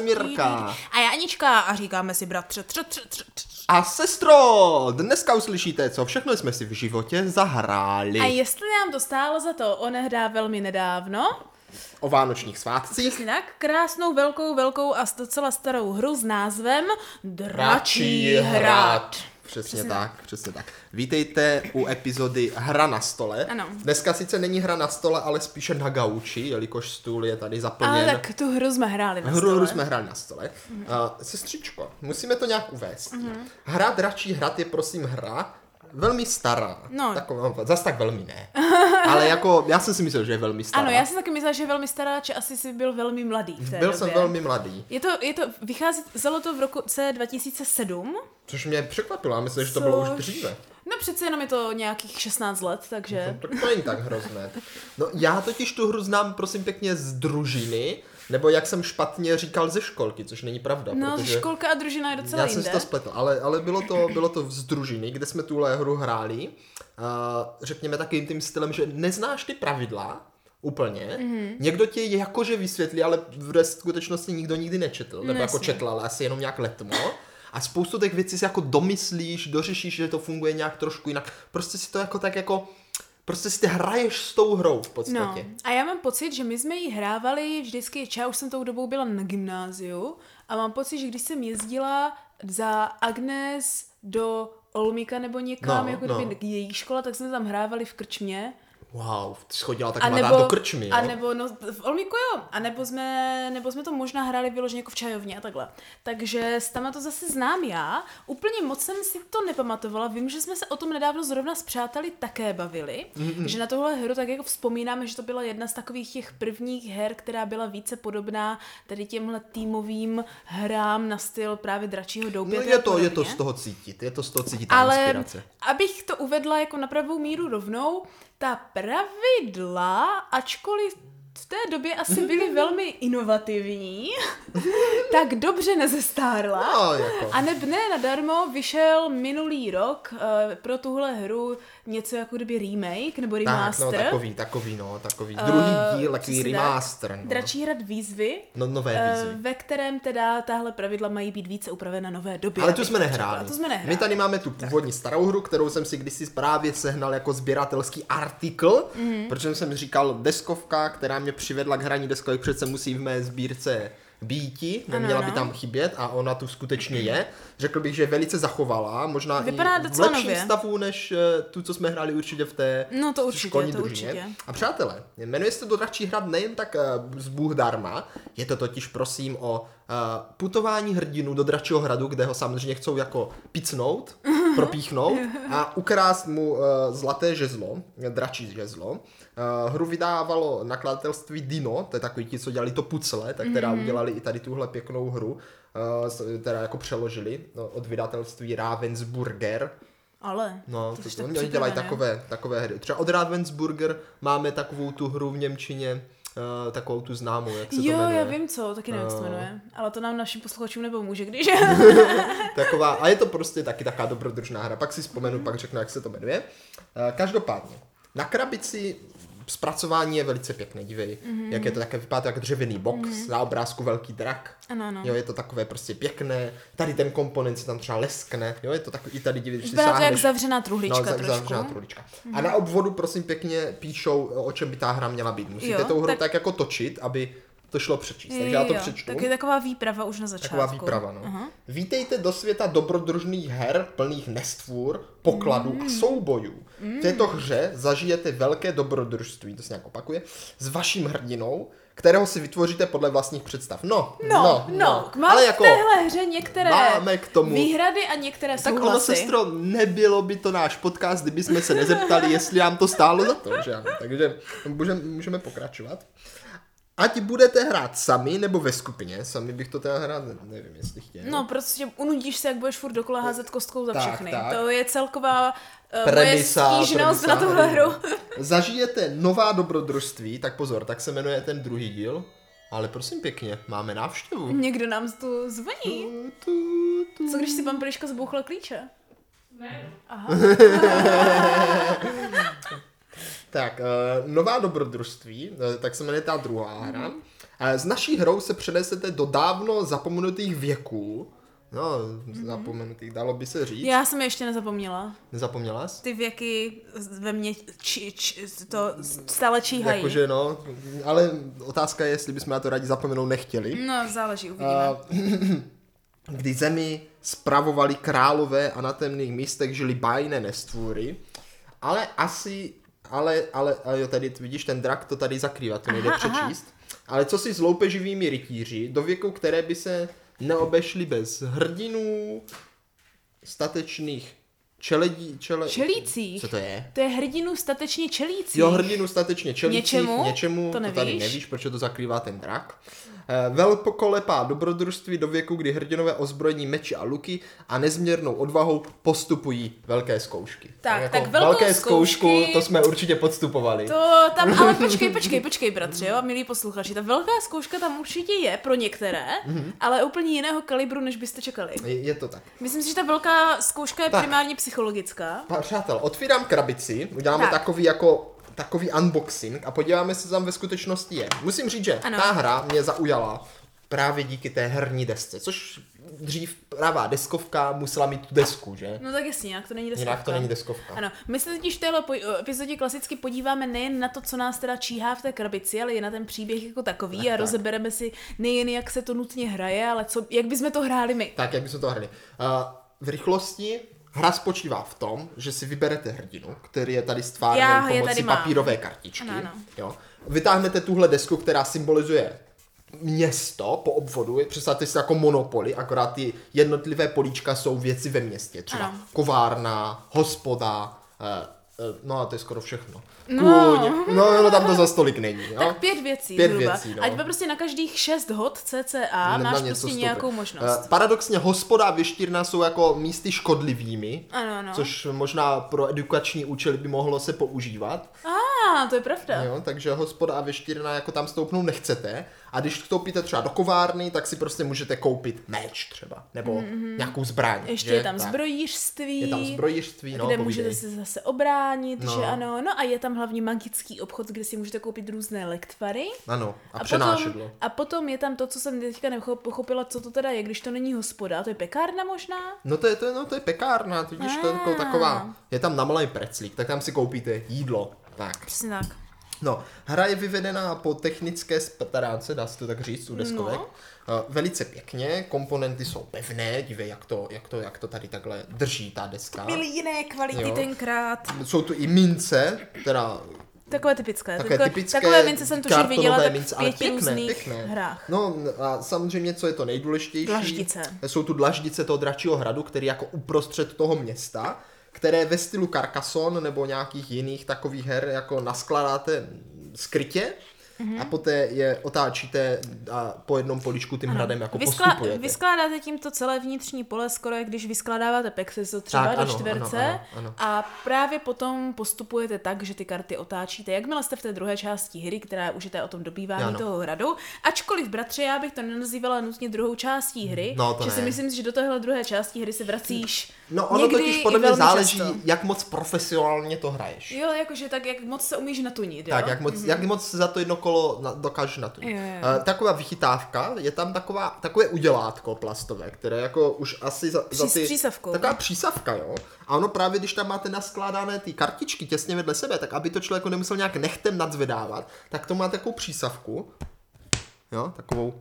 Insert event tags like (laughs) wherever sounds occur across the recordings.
Jsem Jirka. A já Anička a říkáme si bratře, tř, tř, tř, tř. A sestro, dneska uslyšíte, co všechno jsme si v životě zahráli. A jestli nám to stálo za to, onehdá velmi nedávno, O vánočních svátcích. přesně tak, krásnou, velkou, velkou a docela starou hru s názvem Dračí hrad. Přesně, Přesně tak, přesně tak. Vítejte u epizody Hra na stole. Ano. Dneska sice není hra na stole, ale spíše na gauči, jelikož stůl je tady zaplněn. Ale tak tu hru jsme hráli na Hru, stole. hru jsme hráli na stole. Uh, sestřičko, musíme to nějak uvést. Hra Dračí hrad je prosím hra velmi stará. No. Taková, zas tak velmi ne. Ale jako, já jsem si myslel, že je velmi stará. Ano, já jsem taky myslela, že je velmi stará, že asi si byl velmi mladý v té Byl době. jsem velmi mladý, Je to, je to, vychází, zalo to v roce 2007. což mě překvapilo. Já myslím, že to bylo už dříve. No přece jenom je to nějakých 16 let, takže... To, to není tak hrozné. No já totiž tu hru znám, prosím pěkně, z družiny, nebo jak jsem špatně říkal ze školky, což není pravda. No, protože... školka a družina je docela Já jsem jinde. si to spletl, ale, ale bylo, to, bylo to z družiny, kde jsme tuhle hru hráli. Uh, řekněme takovým tím stylem, že neznáš ty pravidla úplně. Mhm. Mm-hmm. Někdo ti je jakože vysvětlí, ale v skutečnosti nikdo nikdy nečetl. Nebo No, jako četl, ale asi jenom nějak letmo. A spoustu těch věcí si jako domyslíš, dořešíš, že to funguje nějak trošku jinak. Prostě si to jako tak jako... Prostě si ty hraješ s tou hrou v No, podstatě. a já mám pocit, že my jsme ji hrávali vždycky, já už jsem tou dobou byla na gymnáziu a mám pocit, že když jsem jezdila za Agnes do Olmika nebo někam, No, jako no. kdyby její škola, tak jsme tam hrávali v krčmě. Wow, ty jsi chodila tak mladá nebo, do krčmy, jo? a nebo no, v Olmíku jo, a nebo jsme, nebo jsme to možná hráli vyloženě jako v čajovně a takhle. Takže s tama to zase znám já. Úplně moc jsem si to nepamatovala. Vím, že jsme se o tom nedávno zrovna s přáteli také bavili, mm-hmm. že na tohle hru tak jako vzpomínáme, že to byla jedna z takových těch prvních her, která byla více podobná tady těmhle týmovým hrám na styl právě dračího doupě. No je to, je to z toho cítit, je to z toho cítit ta Ale inspirace. abych to uvedla jako na pravou míru rovnou, ta pravidla, ačkoliv v té době asi byly (laughs) velmi inovativní, (laughs) tak dobře nezestárla. No, jako. A neb ne nadarmo vyšel minulý rok uh, pro tuhle hru něco jako kdyby remake nebo Tak, remaster. no, takový, takový, no, takový. Druhý Eh, díl, takový tak. remaster. No. Dračí hrad výzvy, No, nové eh, výzvy. ve kterém teda tahle pravidla mají být více upravena nové době. Ale tu jsme nehráli. To jsme nehráli. My tady máme tu původní starou hru, kterou jsem si kdysi právě sehnal jako sběratelský artikl, Mhm. mm. protože jsem říkal deskovka, která mě přivedla k hraní deskovek, přece musí v mé sbírce býti, neměla Ano, by ano. tam chybět a ona tu skutečně je. Řekl bych, že je velice zachovalá, možná Vypadá i v lepším nově. stavu, než eh, tu, co jsme hráli určitě v té No, to určitě, školní to družině. určitě. A přátelé, jmenuje se to Dračí hrad nejen tak uh, z Bůh darma, je to totiž prosím o putování hrdinu do Dračího hradu, kde ho samozřejmě chcou jako picnout, propíchnout (laughs) a ukrást mu uh, zlaté žezlo, dračí žezlo. Uh, hru vydávalo nakladatelství Dino, to je takový ti, co dělali to pucle, tak teda Mhm. udělali i tady tuhle pěknou hru, teda jako přeložili no, od vydavatelství Ravensburger. Ale, No, to to, to oni dělají takové, takové hry. Třeba od Ravensburger máme takovou tu hru v Němčině, uh, takovou tu známou, jak se to Jo, jmenuje. já vím co, taky nevím, jak se to No. jmenuje. Ale to nám našim posluchačům nepomůže, když... (laughs) Taková, a je to prostě taky taková dobrodružná hra. Pak si vzpomenu, Mhm. pak řeknu, jak se to jmenuje. Uh, každopádně, na krabici zpracování je velice pěkné, dívej, Mhm. jak je to také, vypadá to jak dřevěný box, na obrázku velký drak. ano, ano. Jo, je to takové prostě pěkné, tady ten komponent se tam třeba leskne, jo, je to takový, i tady dívej, když si Vypadá to jak zavřená truhlička no, trošku. zavřená truhlička. A na obvodu, prosím pěkně, píšou, o čem by ta hra měla být. Musíte Jo, tou hru tak- tak jako točit, aby to šlo přečíst. Takže já to Jo, přečtu. Tak je taková výprava už na začátku. Taková výprava, no. Aha. Vítejte do světa dobrodružných her, plných nestvůr, pokladů Mm. a soubojů. V této hře zažijete velké dobrodružství, to se nějak opakuje, s vaším hrdinou, kterého si vytvoříte podle vlastních představ. No, No, no, no. Mám ale v jako téhle hře některé máme k tomu- výhrady a některé tak souhlasy. ono, sestro, nebylo by to náš podcast, kdyby jsme se nezeptali, jestli nám to stálo za to, že ano. Takže můžeme, můžeme pokračovat. Ať budete hrát sami nebo ve skupině, sami bych to teda hrát, nevím, jestli chtěl. No, prostě unudíš se, jak budeš furt dokola házet kostkou za Tak, všechny. tak. To je celková uh, Premisa, moje stížnost premisa na tuhle hru. Zažijete nová dobrodružství, tak pozor, tak se jmenuje ten druhý díl. Ale prosím pěkně, máme návštěvu. Někdo nám tu zvoní. Tu, tu. Co když si pan Pliška zbouchl klíče? Ne, Aha. (laughs) Tak, uh, nová dobrodružství, uh, tak se jmenuje ta druhá hra. Mm-hmm. Uh, s naší hrou se přenesete do dávno zapomenutých věků. No, mm-hmm. zapomenutých, dalo by se říct. Já jsem je ještě nezapomněla. Nezapomněla jsi? Ty věky ve mně či, či, to stále číhají. Jakože no, ale otázka je, jestli bychom na to rádi zapomenout nechtěli. No, záleží, uvidíme. Uh, (clears throat) kdy zemi spravovali králové a na temných místech žili bájné nestvůry, ale asi, ale, ale, ale jo, tady vidíš, ten drak to tady zakrývá, to nejde aha, přečíst. Aha. Ale co si s loupeživými rytíři, do věku, které by se neobešly bez hrdinů, statečných Čeledí, čele... Čelících. Co to je? To je hrdinu statečně čelící. Jo, hrdinu statečně čelících. Něčemu? Něčemu, to, nevíš? to tady nevíš, proč to zakrývá ten drak. Eh, velkolepá dobrodružství do věku, kdy hrdinové ozbrojení meči a luky a nezměrnou odvahou postupují velké zkoušky. Tak, jako tak velké zkoušky, zkoušku, to jsme určitě podstupovali. To tam, ale počkej, počkej, počkej, bratře, jo, milí posluchači, ta velká zkouška tam určitě je pro některé, mm-hmm. ale úplně jiného kalibru, než byste čekali. Je, je to tak. Myslím si, že ta velká zkouška je tak. primárně psychologická. Přátel, otvírám krabici, uděláme tak. takový jako takový unboxing a podíváme se, tam ve skutečnosti je. Musím říct, že ano. ta hra mě zaujala právě díky té herní desce, což dřív pravá deskovka musela mít tu desku, že? No tak jasně, jak to není deskovka. Jinak to není deskovka. Ano, my se totiž v téhle epizodě klasicky podíváme nejen na to, co nás teda číhá v té krabici, ale i na ten příběh jako takový tak, a tak. rozebereme si nejen, jak se to nutně hraje, ale co, jak bychom to hráli my. Tak, jak bychom to hráli. Uh, v rychlosti Hra spočívá v tom, že si vyberete hrdinu, který je tady stvárněn pomocí papírové kartičky. Ano, ano. Jo. Vytáhnete tuhle desku, která symbolizuje město po obvodu, představte si jako monopoly, akorát ty jednotlivé políčka jsou věci ve městě, třeba ano. kovárna, hospoda, eh, eh, no a to je skoro všechno. No. Kůň, no, no tam to za stolik není. Jo? Tak pět věcí pět zhruba. Věcí, no. Ať prostě na každých šest hod cca ne, máš prostě nějakou možnost. Uh, paradoxně hospoda a věštírna jsou jako místy škodlivými, ano, ano. což možná pro edukační účely by mohlo se používat. A, ah, to je pravda. Jo, takže hospoda a věštírna jako tam stoupnout nechcete. A když vstoupíte třeba do kovárny, tak si prostě můžete koupit meč třeba, nebo mm-hmm. nějakou zbraň. Ještě že? je tam tak. zbrojířství. Je tam zbrojířství, no, Kde povídej. můžete se zase obránit, no. že ano. No a je tam hlavně magický obchod, kde si můžete koupit různé lektvary. Ano, a, a přenášedlo. Potom, a potom je tam to, co jsem teďka nepochopila, co to teda je, když to není hospoda. To je pekárna možná? No to je, to je, no, to je pekárna, tudíž to je taková, je tam na malý preclík, tak tam si koupíte jídlo. Tak. Přesně tak. No, hra je vyvedená po technické stránce, dá se to tak říct, u deskovek. No. Uh, velice pěkně, komponenty jsou pevné, dívej, jak to, jak to, jak to tady takhle drží ta deska. Byly jiné kvality jo. tenkrát. Jsou tu i mince, teda Takové typické. Takové, takové typické takové mince jsem tuším viděla tak mince, v pěti pěkné, různých pěkné. hrách. No a samozřejmě, co je to nejdůležitější. Dlaždice. Jsou tu dlaždice toho dračího hradu, který jako uprostřed toho města, které ve stylu Carcassonne nebo nějakých jiných takových her jako naskladáte skrytě mm-hmm. a poté je otáčíte a po jednom poličku tím ano. hradem jako Vyskla- postupujete. Vyskládáte tímto celé vnitřní pole, skoro jak když vyskládáváte Pexeso třeba tak, do ano, čtverce ano, ano, ano. a právě potom postupujete tak, že ty karty otáčíte. Jakmile jste v té druhé části hry, která už je o tom dobývání ano. toho hradu, ačkoliv bratře, já bych to nenazývala nutně druhou částí hry, no, to že ne. si myslím, že do téhle druhé části hry se vracíš No ono totiž podle mě záleží, často. jak moc profesionálně to hraješ. Jo, jakože tak, jak moc se umíš natunit, jo? Tak, jak moc, mm-hmm. jak moc za to jedno kolo na, dokážeš natunit. Jo, jo. Uh, taková vychytávka, je tam taková, takové udělátko plastové, které jako už asi za, za ty... přísavkou. Taková přísavka, jo. A ono právě, když tam máte naskládané ty kartičky těsně vedle sebe, tak aby to člověk nemusel nějak nechtem nadzvedávat, tak to má takovou přísavku, jo, takovou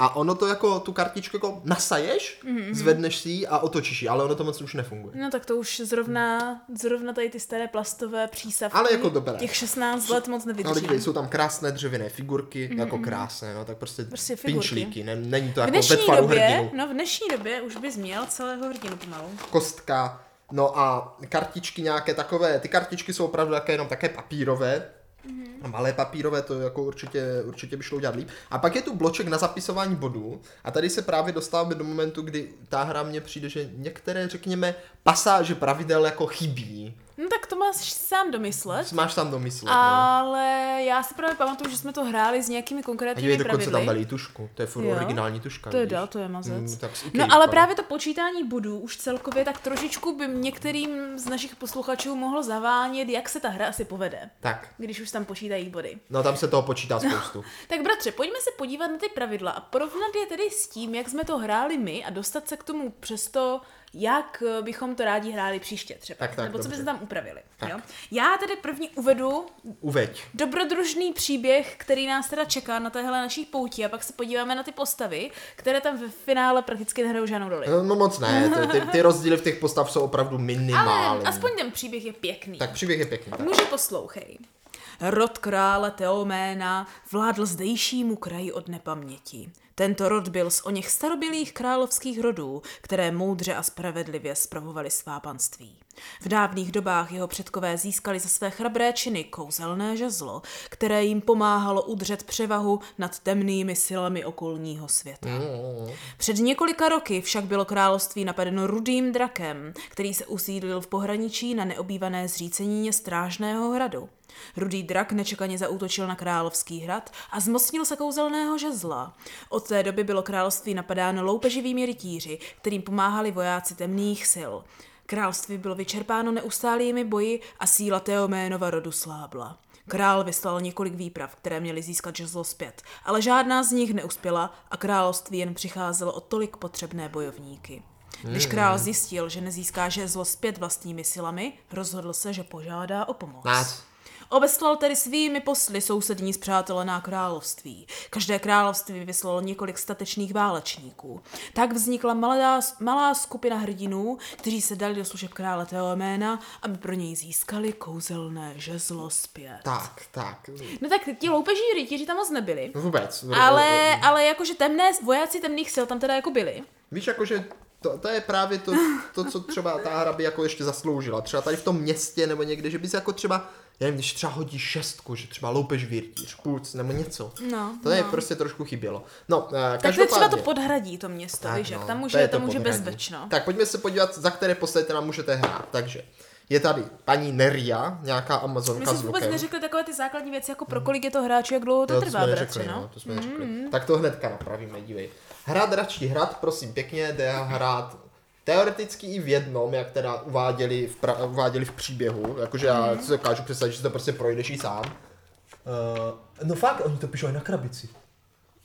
a ono to jako, tu kartičku jako nasaješ, mm-hmm. zvedneš si ji a otočíš ji, ale ono to moc už nefunguje. No tak to už zrovna, zrovna tady ty staré plastové přísavky. Ale jako dobré. Těch 16 let moc nevydrží. Ale jsou tam krásné dřevěné figurky, mm-hmm. jako krásné, no tak prostě, prostě pinčlíky, ne, není to jako ve tvaru době, hrdinu. No v dnešní době už bys měl celého hrdinu pomalu. Kostka, no a kartičky nějaké takové, ty kartičky jsou opravdu také jenom také papírové, Mm-hmm. Malé papírové to jako určitě, určitě by šlo udělat líp. A pak je tu bloček na zapisování bodů a tady se právě dostáváme do momentu, kdy ta hra mně přijde, že některé, řekněme, pasáže pravidel jako chybí. No tak to máš sám domyslet. Máš tam domyslet, no. Ale já si právě pamatuju, že jsme to hráli s nějakými A konkrétními dívej, dokonce pravidly. tam dali tušku. To je furt Jo. originální tuška. To je dál, to je mazec. Mm, tak No ale vypadá. právě to počítání bodů už celkově tak trošičku by některým z našich posluchačů mohlo zavánět, jak se ta hra asi povede, Tak, když už tam počítají body. no tam se toho počítá spoustu. (laughs) Tak bratře, pojďme se podívat na ty pravidla a porovnat je tedy s tím, jak jsme to hráli my a dostat se k tomu přesto, jak eh, bychom to rádi hráli příště třeba. Tak, tak, Nebo co dobře. bychom tam upravili. Tak. Jo? Já tedy první uvedu Uveď. dobrodružný příběh, který nás teda čeká na téhle naší pouti a pak se podíváme na ty postavy, které tam ve finále prakticky nehrajou žádnou roli. No moc ne, ty, ty, ty rozdíly v těch postav jsou opravdu minimální. Ale aspoň ten příběh je pěkný. Tak příběh je pěkný. Tak. Muži poslouchej. Rod krále Teoména vládl zdejšímu kraji od nepaměti. Tento rod byl z o něch starobylých královských rodů, které moudře a spravedlivě spravovali svá panství. V dávných dobách jeho předkové získali za své chrabré činy kouzelné žezlo, které jim pomáhalo udržet převahu nad temnými silami okolního světa. Před několika roky však bylo království napadeno rudým drakem, který se usídlil v pohraničí na neobývané zřícenině strážného hradu. Rudý drak nečekaně zaútočil na královský hrad a zmocnil se kouzelného žezla. Od té doby bylo království napadáno loupeživými rytíři, kterým pomáhali vojáci temných sil. Království bylo vyčerpáno neustálými boji a síla Teoménova rodu slábla. Král vyslal několik výprav, které měly získat žezlo zpět, ale žádná z nich neuspěla a království jen přicházelo o tolik potřebné bojovníky. Když král zjistil, že nezíská žezlo zpět vlastními silami, rozhodl se, že požádá o pomoc. Nás. Obeslal tedy svými posly sousední zpřátelená království. Každé království vyslalo několik statečných válečníků. Tak vznikla malá, malá skupina hrdinů, kteří se dali do služeb krále Teoména, aby pro něj získali kouzelné žezlo zpět. Tak, tak. No tak ti loupeží rytíři tam moc nebyli. Vůbec. Ale, ale jakože temné vojáci temných sil tam teda jako byli. Víš, jakože to, to je právě to, to, co třeba ta hra by jako ještě zasloužila. Třeba tady v tom městě nebo někde, že bys jako třeba, já nevím, když třeba hodíš šestku, že třeba loupeš věrtíř, půc nebo něco. No, To je prostě trošku chybělo. No, eh, Tak to třeba to každopádně- podhradí, to město, Tak víš, jak no, tam to může, je tam to může podhradí. bezpečno. Tak pojďme se podívat, za které postavy teda můžete hrát. Takže je tady paní Neria, nějaká My amazonka jsme s vůbec lukem. neřekli takové ty základní věci, jako pro kolik je to hráčů, jak dlouho to Jo, trvá, jsme bratře, no. no. To jsme neřekli. Tak to hnedka napravíme, dívej. Hrát Dračí hrad, prosím pěkně, jde hrát teoreticky i v jednom, jak teda uváděli v, pra, uváděli v příběhu, jakože já si dokážu představit, že si to prostě projdeš i sám. Uh, no fakt, oni to píšou i na krabici.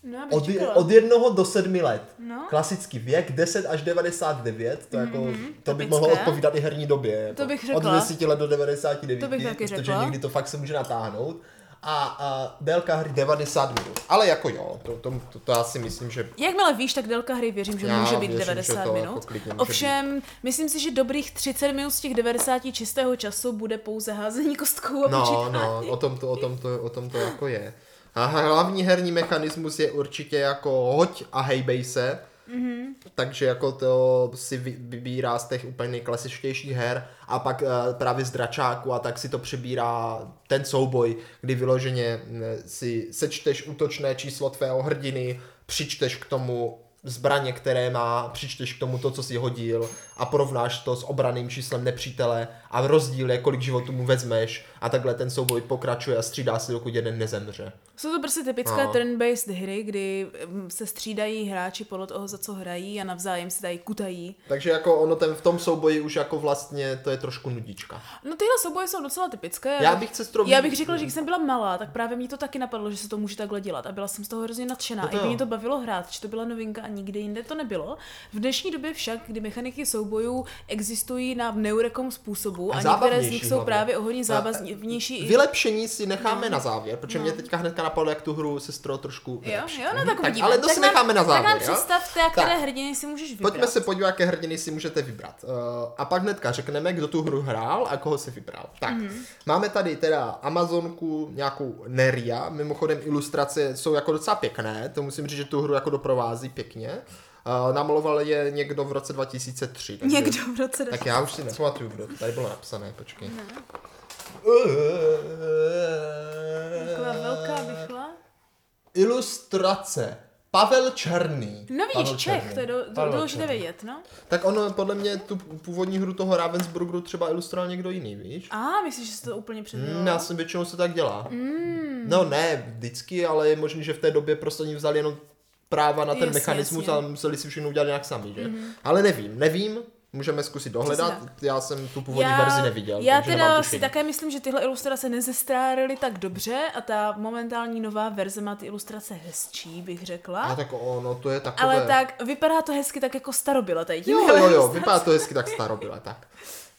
No, Od, od jednoho do sedmi let. No. Klasický věk 10 až 99, to, jako, to by mohlo odpovídat i herní době. Jako. To bych Od řekla. 10 let do 99, To bych taky protože řekla. někdy to fakt se může natáhnout. A, a délka hry 90 minut. Ale jako jo, to, to, to, to já si myslím, že Jakmile víš, tak délka hry věřím, že Já může být věřím, že 90 to minut. jako klidně může Ovšem, myslím si, že dobrých 30 minut z těch 90 čistého času bude pouze házení kostkou a No, počítání. no, o tom to, o tom to, o tom to jako je. A hlavní herní mechanismus je určitě jako hoď a hejbej se. Mm-hmm. Takže jako to si vy- vybírá z těch úplně nejklasičtějších her a pak uh, právě z dračáku a tak si to přebírá ten souboj, kdy vyloženě mm, si sečteš útočné číslo tvého hrdiny, přičteš k tomu zbraně, které má, přičteš k tomu to, co si hodil a porovnáš to s obraným číslem nepřítele a rozdíl je, kolik životů mu vezmeš a takhle ten souboj pokračuje a střídá se, dokud jeden nezemře. Jsou to prostě typické No. turn-based hry, kdy mm, se střídají hráči podle toho, za co hrají a navzájem si dají kutají. Takže jako ono ten v tom souboji už jako vlastně to je trošku nudička. No tyhle souboje jsou docela typické. Já bych cestovní... Já bych řekla, že když jsem byla malá, tak právě mě to taky napadlo, že se to může takhle dělat a byla jsem z toho hrozně nadšená. No to I mě to bavilo hrát, že to byla novinka a nikde jinde to nebylo. V dnešní době však, kdy mechaniky soubojů existují na neurekom způsobu A a, některé z nich jsou hlavně. právě o hodně zábavnější. Vylepšení si necháme na závěr, protože mě teďka hnedka napadlo, jak tu hru sestro trošku Jo, vylepšit. jo, no Mhm. tak ale to si nám- necháme na závěr, Tak nám jo? představte, jak které Tak. hrdiny si můžeš vybrat. Pojďme se podívat, jaké hrdiny si můžete vybrat. Uh, a pak hnedka řekneme, kdo tu hru hrál a koho si vybral. Tak, mm-hmm. máme tady teda Amazonku, nějakou Neria, mimochodem ilustrace jsou jako docela pěkné, to musím říct, že tu hru jako doprovází pěkně. Uh, namaloval je někdo v roce 2003. Takže, Někdo v roce Tak já už si nepamatuju, kdo tady bylo napsané, počkej. Taková velká bychla. Ilustrace. Pavel Černý. No vidíš, Pavel Čech, Černý. to je do, do, důležité vědět, no. Tak on podle mě tu původní hru toho Ravensburgeru třeba ilustroval někdo jiný, víš? A myslíš, že se to úplně předělalo? Mm, já jsem většinou se tak dělá. Mm. No ne vždycky, ale je možný, že v té době prostě oni vzali jenom práva na ten Jasně, mechanismus jasně. Mhm. a museli si všechno udělat nějak sami, že? Mm-hmm. Ale nevím, nevím, můžeme zkusit dohledat, já jsem tu původní verzi neviděl. Já teda si také myslím, že tyhle ilustrace nezestárily tak dobře a ta momentální nová verze má ty ilustrace hezčí, bych řekla. A tak ono, to je takové... Ale tak vypadá to hezky tak jako starobyle tady. Jo, jo, jo, vypadá to hezky tak starobyle, tak.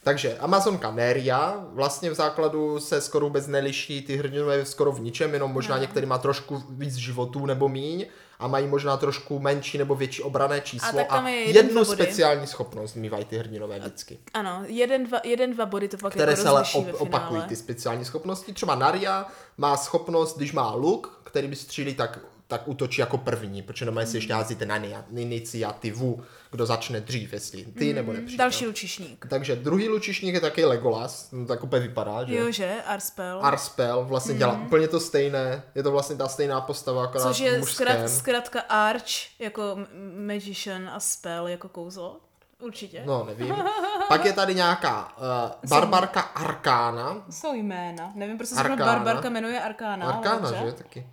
Takže Amazonka Neria vlastně v základu se skoro vůbec neliší, ty hrdinové skoro v ničem, jenom možná No. některý má trošku víc životů nebo míň a mají možná trošku menší nebo větší obrané číslo a je jeden, jednu speciální schopnost mývají ty hrdinové vždycky. Ano, jeden dva, jeden, dva body to pak které jako se ale op- opakují ty speciální schopnosti. Třeba Naria má schopnost, když má luk, který by střílí, tak, tak útočí jako první, protože normálně si ještě házíte na ni- iniciativu, kdo začne dřív, jestli ty nebo nepřítel. Další lučišník. Takže druhý lučišník je taky Legolas, no, tak úplně vypadá, že? Jo, že? Arspel. Arspel vlastně dělá úplně to stejné, je to vlastně ta stejná postava, akorát Což je zkrat, zkrátka Arch jako Magician a Spell jako kouzlo. Určitě. No, nevím. (laughs) Pak je tady nějaká uh, barbarka Arkána, Jsou jména. Nevím, proč se barbarka jmenuje Arkána. ale Arkána, že? Taky.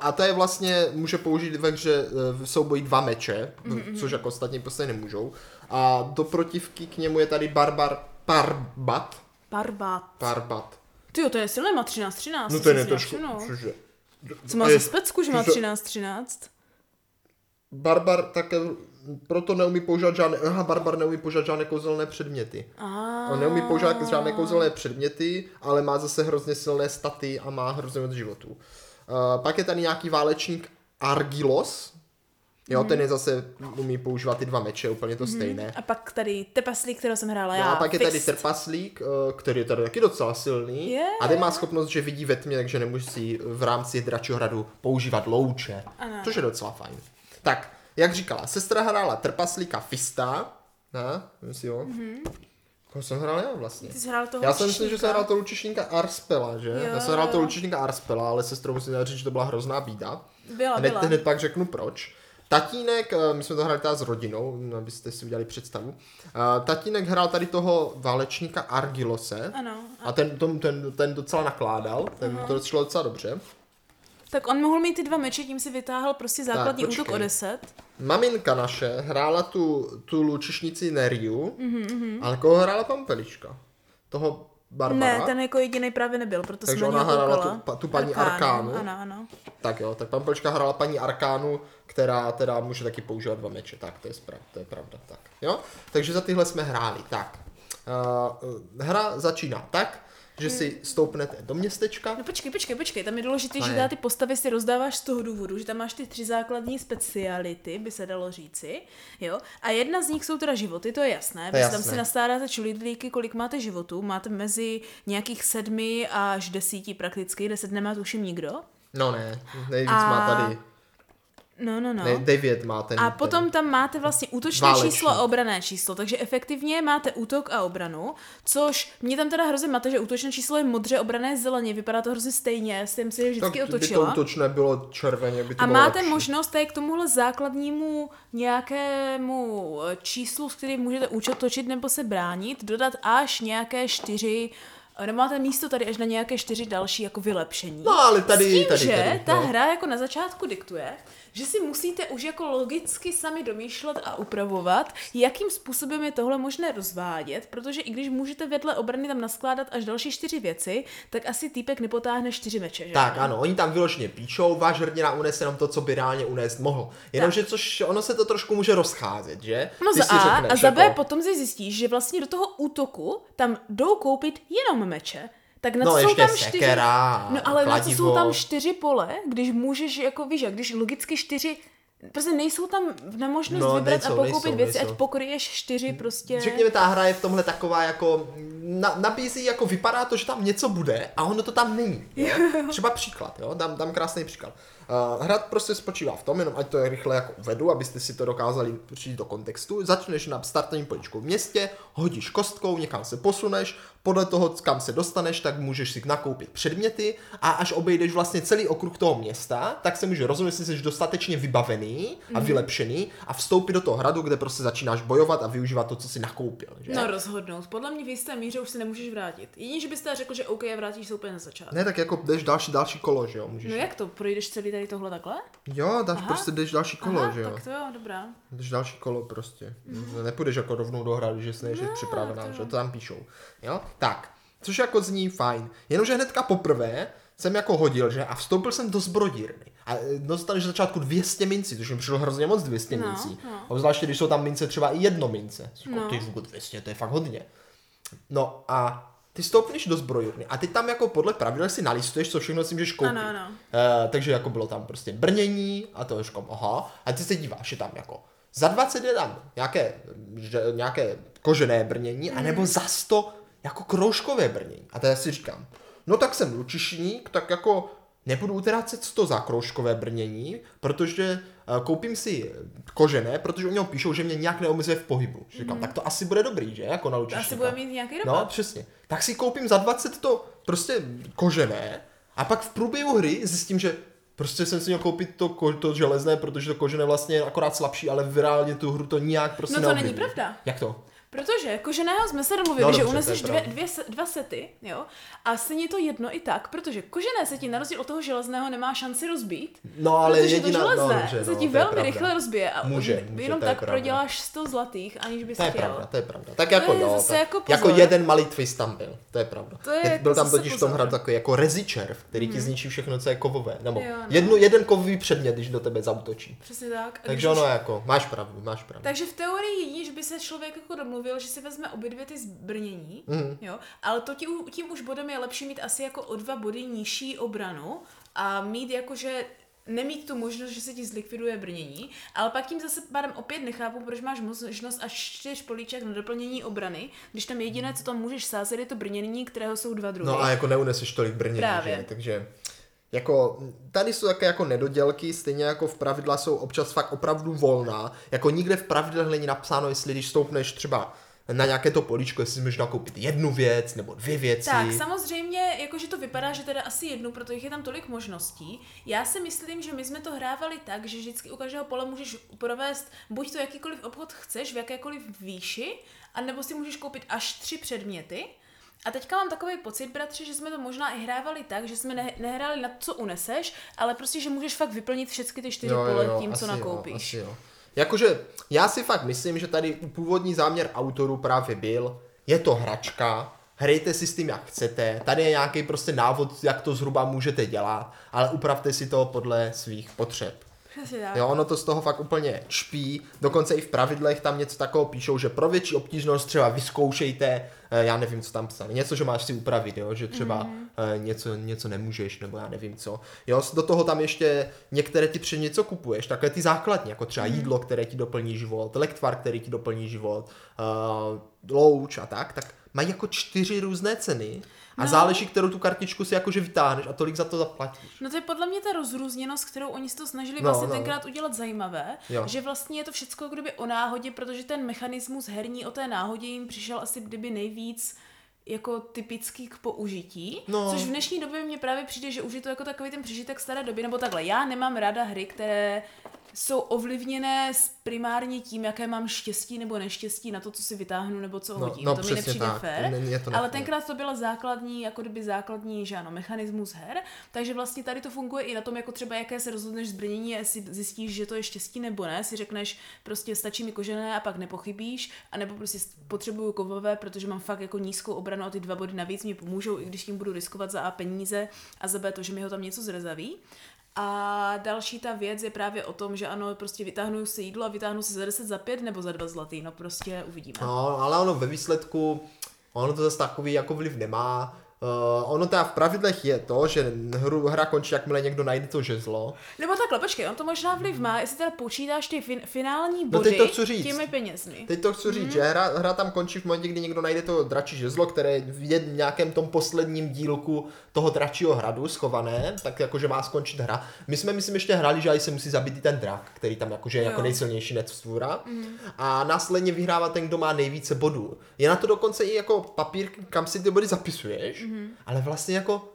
A to je vlastně, může použít ve hře v souboji dva meče, mm-hmm. což jako ostatní prostě nemůžou. A do protivky k němu je tady Barbar Parbat. Barbat. Parbat. Ty to je silné, má 13, 13. No to ten je trošku, nevšimnul. cože? Co má za specku, že má cože- 13, 13? Barbar také proto neumí používat žádné, aha, Barbar neumí používat žádné kouzelné předměty. A On neumí používat žádné kouzelné předměty, ale má zase hrozně silné staty a má hrozně moc životů. Uh, pak je tady nějaký válečník Argilos. Jo, Mhm. ten je zase, umí používat ty dva meče, úplně to stejné. A pak tady Tepaslík, kterého jsem hrála No já. a pak je tady Fist. Trpaslík, eh, který je tady taky docela silný. Je. A ten má schopnost, že vidí ve tmě, takže nemusí v rámci dračího hradu používat louče. Ano. Což je docela fajn. Tak, jak říkala, sestra hrála Trpaslíka Fista. Ne? Si jo. Koho jsem hrál já vlastně? Ty jsi hrál toho Já jsem myslel, že jsem hrál toho lučišníka Arspela, že? Jo, já jsem hrál toho lučišníka Arspela, ale sestrou musím říct, že to byla hrozná bída. Byla, hned, byla. hned pak řeknu proč. Tatínek, eh, my jsme to hráli teda s rodinou, abyste si udělali představu. Eh, Tatínek hrál tady toho válečníka Argilose. Ano. A ten, ten, ten, ten docela nakládal, ten to šlo docela dobře. Tak on mohl mít ty dva meče, tím si vytáhl prostě základní počkej. útok o 10. Maminka naše hrála tu, tu lučišnici Neriu, Mhm, mm-hmm. ale koho hrála Pampelička? Toho Barbara? Ne, ten jako jediný právě nebyl, proto Takže jsem na ona hrála tu, tu paní Arkánu, Arkánu. Ano, ano. Tak jo, tak Pampelička hrála paní Arkánu, která teda může taky používat dva meče. Tak, to je, sprav, to je pravda. Tak, jo? Takže za tyhle jsme hráli. Tak. Uh, hra začíná tak, že si stoupnete do městečka. No počkej, počkej, počkej, tam je důležité, že teda ty postavy si rozdáváš z toho důvodu, že tam máš ty tři základní speciality, by se dalo říci, jo, a jedna z nich jsou teda životy, to je jasné, To je protože tam jasné. si nastádáte čulidlíky, kolik máte životů, máte mezi nějakých sedmi až desíti prakticky, deset nemá tuším nikdo, No ne, nejvíc A- má tady. No, no, no. Ne, devět má ten. A potom ten. tam máte vlastně útočné Válečník. číslo a obrané číslo, takže efektivně máte útok a obranu, což mě tam teda hrozně mate, že útočné číslo je modře, obrané zeleně, vypadá to hrozně stejně, já jsem si je vždycky tak by to otočila. útočné bylo červeně, by to A bylo máte lepší. možnost tady k tomuhle základnímu nějakému eh, číslu, s kterým můžete účet točit nebo se bránit, dodat až nějaké čtyři eh, nebo máte místo tady až na nějaké čtyři další jako vylepšení. No, ale tady- S tím, tady- že tady, ta no. hra jako na začátku diktuje, že si musíte už jako logicky sami domýšlet a upravovat, jakým způsobem je tohle možné rozvádět, protože i když můžete vedle obrany tam naskládat až další čtyři věci, tak asi týpek nepotáhne čtyři meče, že? Tak ano, oni tam vyloženě píšou, váš hrdina unese jenom to, co by reálně unést mohl. Jenomže což ono se to trošku může rozcházet, že? No Ty za A řekneš, a za B jako- potom si zjistíš, že vlastně do toho útoku tam jdou koupit jenom meče. Tak na No, co jsou tam čtyři... sekera, No ale na co kladivo. jsou tam čtyři pole, když můžeš, jako víš, když logicky čtyři Prostě nejsou tam na možnost No, vybrat nejsou, a pokoupit nejsou, věci, nejsou. ať pokryješ čtyři prostě... Řekněme, ta hra je v tomhle taková jako, na, nabízí jako vypadá to, že tam něco bude a ono to tam není. Jo? (laughs) Třeba příklad, jo? Dám, dám krásný příklad. Uh, hra prostě spočívá v tom, jenom ať to je rychle jako uvedu, abyste si to dokázali přijít do kontextu. Začneš na startovním poličku v městě, hodíš kostkou, někam se posuneš, podle toho, kam se dostaneš, tak můžeš si nakoupit předměty a až obejdeš vlastně celý okruh toho města, tak se může rozhodnout, jestli jsi dostatečně vybavený a Mhm. vylepšený a vstoupit do toho hradu, kde prostě začínáš bojovat a využívat to, co si nakoupil. Že? No rozhodnout. Podle mě v jisté míře už se nemůžeš vrátit. Jedině, že byste řekl, že OK, a vrátíš se úplně na začátek. Ne, tak jako jdeš další, další kolo, že jo? Můžeš. No jak to? Projdeš celý tady tohle takhle? Jo, dáš Aha. prostě jdeš další kolo, Aha, že jo? tak to jo, dobrá. Jdeš další kolo prostě. Nepůjdeš jako rovnou do hradu, že jsi nejsi připravená, to že to tam píšou. Jo? Tak, což jako zní fajn. Jenomže hnedka poprvé jsem jako hodil, že a vstoupil jsem do zbrodírny. A e, dostaneš na začátku 200 mincí, což mi přišlo hrozně moc 200 No, mincí. no. A zvláště, když jsou tam mince třeba i jedno mince. Jako, No. Ty vůbec 200, to je fakt hodně. No a ty stoupneš do zbrojírny a ty tam jako podle pravidel si nalistuješ, co všechno si můžeš koupit. Ano, ano. Uh, takže jako bylo tam prostě brnění a to říkám, aha, a ty se díváš, je tam jako za 20 je tam nějaké, že, nějaké kožené brnění, Mhm. anebo za 100 jako kroužkové brnění. A teď si říkám, no tak jsem lučišník, tak jako nebudu utrácet 100 za kroužkové brnění, protože uh, koupím si kožené, protože oni píšou, že mě nějak neomezuje v pohybu. Říkám, tak to asi bude dobrý, že? Jako na lučišníka. asi bude mít nějaký No, dopad. přesně. Tak si koupím za 20 to prostě kožené a pak v průběhu hry zjistím, že prostě jsem si měl koupit to, ko- to železné, protože to kožené vlastně je akorát slabší, ale v reálně tu hru to nijak prostě No to není neovlivní. pravda. Jak to? Protože koženého jsme se domluvili, No, že uneseš to dvě, dvě, se- dva sety, jo, a stejně to jedno i tak, protože kožené se ti na rozdíl od toho železného nemá šanci rozbít, No, ale protože jediná, to železné no, dobře, se no, ti to je velmi pravda. rychle rozbije a Může, může, jenom to je tak pravda. proděláš 100 zlatých, aniž bys To je chtěl. pravda, to je pravda. Tak jako je jo, zase tak, jako jako, pozor. jeden malý twist tam byl, to je pravda. To je Je- jako byl tam totiž v tom hradu takový jako rezičerv, který ti zničí všechno, co je kovové. Nebo Jo, no. jednu, jeden kovový předmět, když do tebe zautočí. Přesně tak. Takže ono jako, máš pravdu, máš pravdu. Takže v teorii jedině, že by se člověk jako domluvil, že si vezme obě dvě ty zbrnění, Mhm. jo, ale to tím, tím už bodem je lepší mít asi jako o dva body nižší obranu a mít jakože nemít tu možnost, že se ti zlikviduje brnění, ale pak tím zase pádem opět nechápu, proč máš možnost až čtyř políček na doplnění obrany, když tam jediné, co tam můžeš sázet, je to brnění, kterého jsou dva druhy. No a jako neuneseš tolik brnění, Právě. že? Takže jako tady jsou také jako nedodělky, stejně jako v pravidla jsou občas fakt opravdu volná. Jako nikde v pravidlech není napsáno, jestli když stoupneš třeba na nějaké to políčko, jestli si můžeš nakoupit jednu věc nebo dvě věci. Tak, samozřejmě, jakože to vypadá, že teda asi jednu, protože je tam tolik možností. Já si myslím, že my jsme to hrávali tak, že vždycky u každého pole můžeš provést buď to jakýkoliv obchod chceš, v jakékoliv výši, anebo si můžeš koupit až tři předměty. A teďka mám takový pocit, bratře, že jsme to možná i hrávali tak, že jsme ne- nehráli na to, co uneseš, ale prostě, že můžeš fakt vyplnit všechny ty čtyři pole tím, co nakoupíš. Jo, asi jo. Jakože já si fakt myslím, že tady původní záměr autorů právě byl, je to hračka, hrajte si s tím, jak chcete, tady je nějaký prostě návod, jak to zhruba můžete dělat, ale upravte si to podle svých potřeb. Jo, ono to z toho fakt úplně čpí. Dokonce i v pravidlech tam něco takového píšou, že pro větší obtížnost třeba vyzkoušejte, já nevím, co tam psali, něco, že máš si upravit, jo, že třeba mm. něco, něco nemůžeš, nebo já nevím co. Jo, do toho tam ještě některé ty před něco kupuješ, takové ty základní, jako třeba mm. jídlo, které ti doplní život, lektvar, který ti doplní život, uh, louč a tak, tak mají jako čtyři různé ceny a No. záleží, kterou tu kartičku si jakože vytáhneš a tolik za to zaplatíš. No to je podle mě ta rozrůzněnost, kterou oni se to snažili No, vlastně no. tenkrát udělat zajímavé, Jo. že vlastně je to všechno kdyby o náhodě, protože ten mechanismus herní o té náhodě jim přišel asi kdyby nejvíc jako typický k použití, No. což v dnešní době mně právě přijde, že už je to jako takový ten přežitek staré doby, nebo takhle, já nemám ráda hry, které jsou ovlivněné primárně tím, jaké mám štěstí nebo neštěstí na to, co si vytáhnu nebo co No, hodím. no to mi nepřijde tak, fér. není- je to ale tenkrát to byla základní, jako kdyby základní, že ano, mechanismus her, takže vlastně tady to funguje i na tom, jako třeba jaké se rozhodneš zbrnění, a jestli zjistíš, že to je štěstí nebo ne, si řekneš, prostě stačí mi kožené a pak nepochybíš, anebo prostě potřebuju kovové, protože mám fakt jako nízkou obranu a ty dva body navíc mi pomůžou, i když tím budu riskovat za A peníze a za B to, že mi ho tam něco zrezaví. A další ta věc je právě o tom, že ano, prostě vytáhnu si jídlo a vytáhnu si za 10, za 5 nebo za 2 zlatý, no prostě uvidíme. No, ale ono ve výsledku, ono to zase takový jako vliv nemá. Uh, ono teda v pravidlech je to, že hru, hra končí, jakmile někdo najde to žezlo. Nebo takhle, počkej, on to možná vliv má, jestli teda počítáš ty fin- finální No body teď to chci říct. těmi penězmi. Teď to chci říct, že hra, hra tam končí v momentě, kdy někdo najde to dračí žezlo, které je v nějakém tom posledním dílku toho dračího hradu schované, tak jakože má skončit hra. My jsme, myslím, ještě hráli, že aj se musí zabít i ten drak, který tam jakože je jako nejsilnější nectvůra. Mm. A následně vyhrává ten, kdo má nejvíce bodů. Je na to dokonce i jako papír, kam si ty body zapisuješ, mm. ale vlastně jako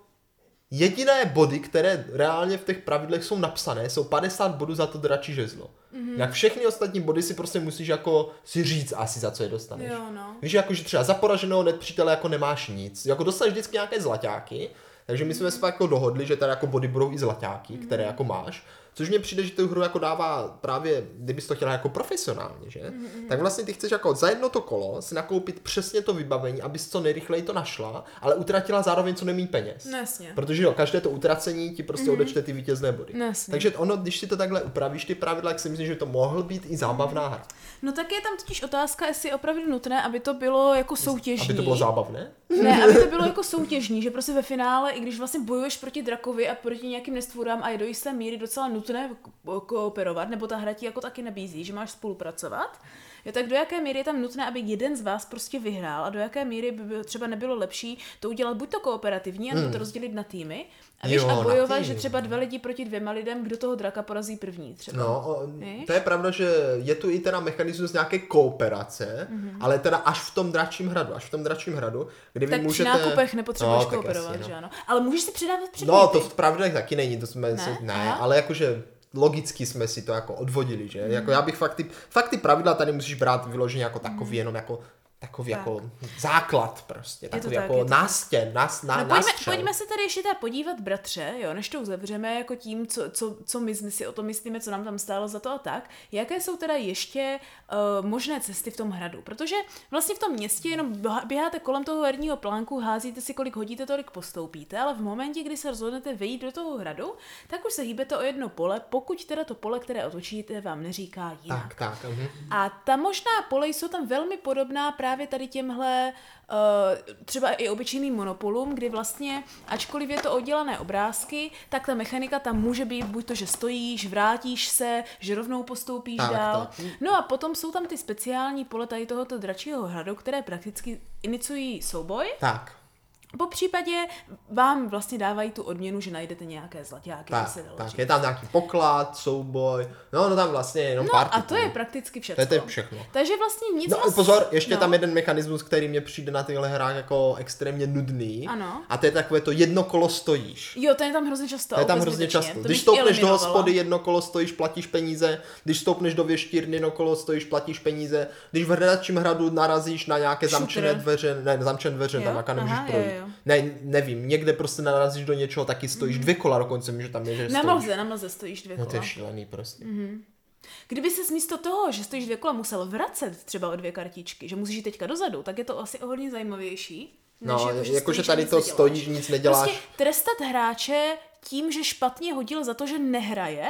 Jediné body, které reálně v těch pravidlech jsou napsané, jsou 50 bodů za to dračí žezlo. Mm-hmm. Jak všechny ostatní body si prostě musíš jako si říct asi za co je dostaneš. Jo, no. Víš, jako, že třeba za poraženého nepřítele jako nemáš nic. Jako dostaneš vždycky nějaké zlaťáky, takže my jsme se jako dohodli, že tady jako body budou i zlaťáky, Mhm. které jako máš. Což mně přijde, že tu hru jako dává právě, kdybys to chtěla jako profesionálně, že? Mhm, Tak vlastně ty chceš jako za jedno to kolo si nakoupit přesně to vybavení, abys co nejrychleji to našla, ale utratila zároveň co nejméně peněz. No jasně. Protože jo, každé to utracení ti prostě mm-hmm. odečte ty vítězné body. No jasně. Takže ono, když si to takhle upravíš, ty pravidla, tak si myslím, že to mohl být i zábavná hra. No tak je tam totiž otázka, jestli je opravdu nutné, aby to bylo jako soutěžní. Aby to bylo zábavné. Ne, aby to bylo jako soutěžní, že prostě ve finále, i když vlastně bojuješ proti drakovi a proti nějakým nestvůrám a je do jisté míry docela nutné ko- kooperovat, nebo ta hra ti jako taky nabízí, že máš spolupracovat, jo, tak do jaké míry je tam nutné, aby jeden z vás prostě vyhrál a do jaké míry by bylo- třeba nebylo lepší to udělat buď to kooperativní, nebo to rozdělit na týmy a víš, Jo, a na bojovat, že třeba dva lidi proti dvěma lidem, kdo toho draka porazí první třeba. No, o, Víš? to je pravda, že je tu i teda mechanismus nějaké kooperace, mm-hmm. ale teda až v tom dračím hradu, až v tom dračím hradu, kde vy tak můžete... při nákupech nepotřebuješ No, tak kooperovat, jasně, no. že ano. Ale můžeš si předávat předměty. No, to v pravidlech taky není, to jsme Ne? ne, se, ne Aha. ale jakože logicky jsme si to jako odvodili, že? Mm. Jako já bych fakt ty, fakt ty pravidla tady musíš brát vyloženě jako takový, jenom jako takový Tak. jako základ prostě, takový tak, jako nástěn, nás, na, No pojďme, pojďme se tady ještě teda podívat, bratře, jo, než to uzavřeme, jako tím, co, co, co my si o tom myslíme, co nám tam stálo za to a tak. Jaké jsou teda ještě uh, možné cesty v tom hradu? Protože vlastně v tom městě jenom běhá- běháte kolem toho herního plánku, házíte si, kolik hodíte, tolik postoupíte, ale v momentě, kdy se rozhodnete vejít do toho hradu, tak už se hýbete o jedno pole, pokud teda to pole, které otočíte, vám neříká jinak. Tak, tak. Uh-huh. A ta možná pole jsou tam velmi podobná právě tady těmhle uh, třeba i obyčejným monopolům, kdy vlastně, ačkoliv je to oddělané obrázky, tak ta mechanika tam může být buď to, že stojíš, vrátíš se, že rovnou postoupíš Tak, dál. tak. No a potom jsou tam ty speciální pole tady tohoto dračího hradu, které prakticky iniciují souboj. Tak. Po případě vám vlastně dávají tu odměnu, že najdete nějaké zlaťáky. by Tak, se tak, říct. je tam nějaký poklad, souboj, no, no tam vlastně jenom No pár a to je prakticky všechno. to je všechno. Takže vlastně nic No moc- pozor, ještě no. tam jeden mechanismus, který mě přijde na tyhle hrách jako extrémně nudný. Ano. A to je takové to jedno kolo stojíš. Jo, to je tam hrozně často. To je tam hrozně zbytečně. často. To Když stoupneš do hospody, jedno kolo stojíš, platíš peníze. Když stoupneš do věštírny, jedno kolo stojíš, platíš peníze. Když v hledačím hradu narazíš na nějaké zamčené dveře, ne, zamčené dveře, Jo? tam jaká nemůžeš Aha, jo, projít. Jo. Ne, nevím, někde prostě narazíš do něčeho, taky stojíš dvě kola dokonce, že tam je, že Na mlze, na mlze stojíš dvě No kola. to je šílený prostě. Kdyby se místo toho, že stojíš dvě kola, musel vracet třeba o dvě kartičky, že musíš jít teďka dozadu, tak je to asi o hodně zajímavější. No, jakože stojíš a tady to stojíš, nic neděláš. Prostě trestat hráče tím, že špatně hodil za to, že nehraje,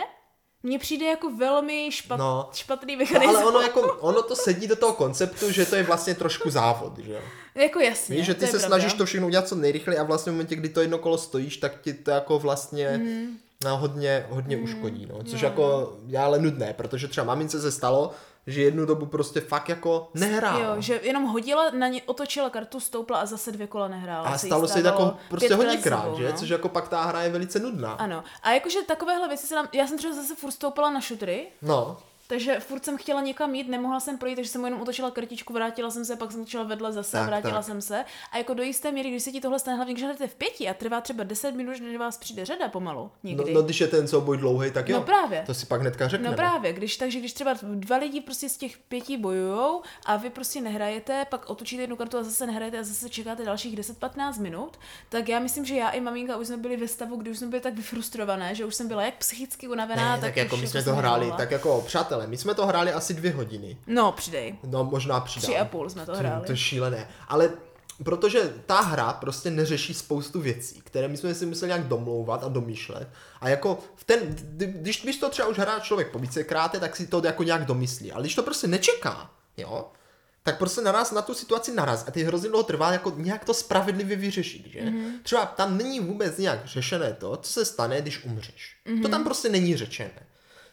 mně přijde jako velmi špat, No. špatný No, mechanismus. ale ono, jako, (laughs) ono to sedí do toho konceptu, že to je vlastně trošku závod, že jo? Jako jasně, Víš, že ty se pravda. snažíš to všechno udělat co nejrychleji a vlastně v momentě, kdy to jedno kolo stojíš, tak ti to jako vlastně Mhm. no, hodně, hodně uškodí, no. Což jako je ale nudné, protože třeba mamince se stalo, že jednu dobu prostě fakt jako nehrála. Jo, že jenom hodila, na ně otočila kartu, stoupla a zase dvě kola nehrála. a stalo se jako prostě hodněkrát, sebou, že? no. Což jako pak ta hra je velice nudná. Ano. A jakože takovéhle věci se nám... Já jsem třeba zase furt stoupala na šutry, No, takže furt jsem chtěla někam jít, nemohla jsem projít, takže jsem mu jenom otočila kartičku, vrátila jsem se, pak jsem točila vedle zase, Tak, vrátila tak. jsem se. A jako do jisté míry, když se ti tohle stane, hlavně když hrajete v pěti a trvá třeba 10 minut, než vás přijde řada pomalu no, někdy. no, když je ten souboj dlouhý, tak jo. No právě. To si pak hnedka řekneme. No právě, když, takže když třeba dva lidi prostě z těch pěti bojujou a vy prostě nehrajete, pak otočíte jednu kartu a zase nehrajete a zase čekáte dalších 10-15 minut, tak já myslím, že já i maminka už jsme byli ve stavu, kdy už jsme byli tak vyfrustrované, že už jsem byla jak psychicky unavená, Ne, tak, tak jako my jsme jsem to hráli, tak jako přátelé, my jsme to hráli asi dvě hodiny. No, přidej. No možná přidám. Tři a půl jsme to hráli. To je šílené. Ale protože ta hra prostě neřeší spoustu věcí, které my jsme si museli nějak domlouvat a domýšlet. A jako v ten, kdy- když, když to třeba už hrá člověk po vícekrát, tak si to jako nějak domyslí. Ale když to prostě nečeká, jo, tak prostě naraz na tu situaci naraz a teď hrozně dlouho trvá jako nějak to spravedlivě vyřešit, že? Mhm. Mm-hmm. Třeba tam není vůbec nějak řešené to, co se stane, když umřeš. Mm-hmm. Mhm. To tam prostě není řečené.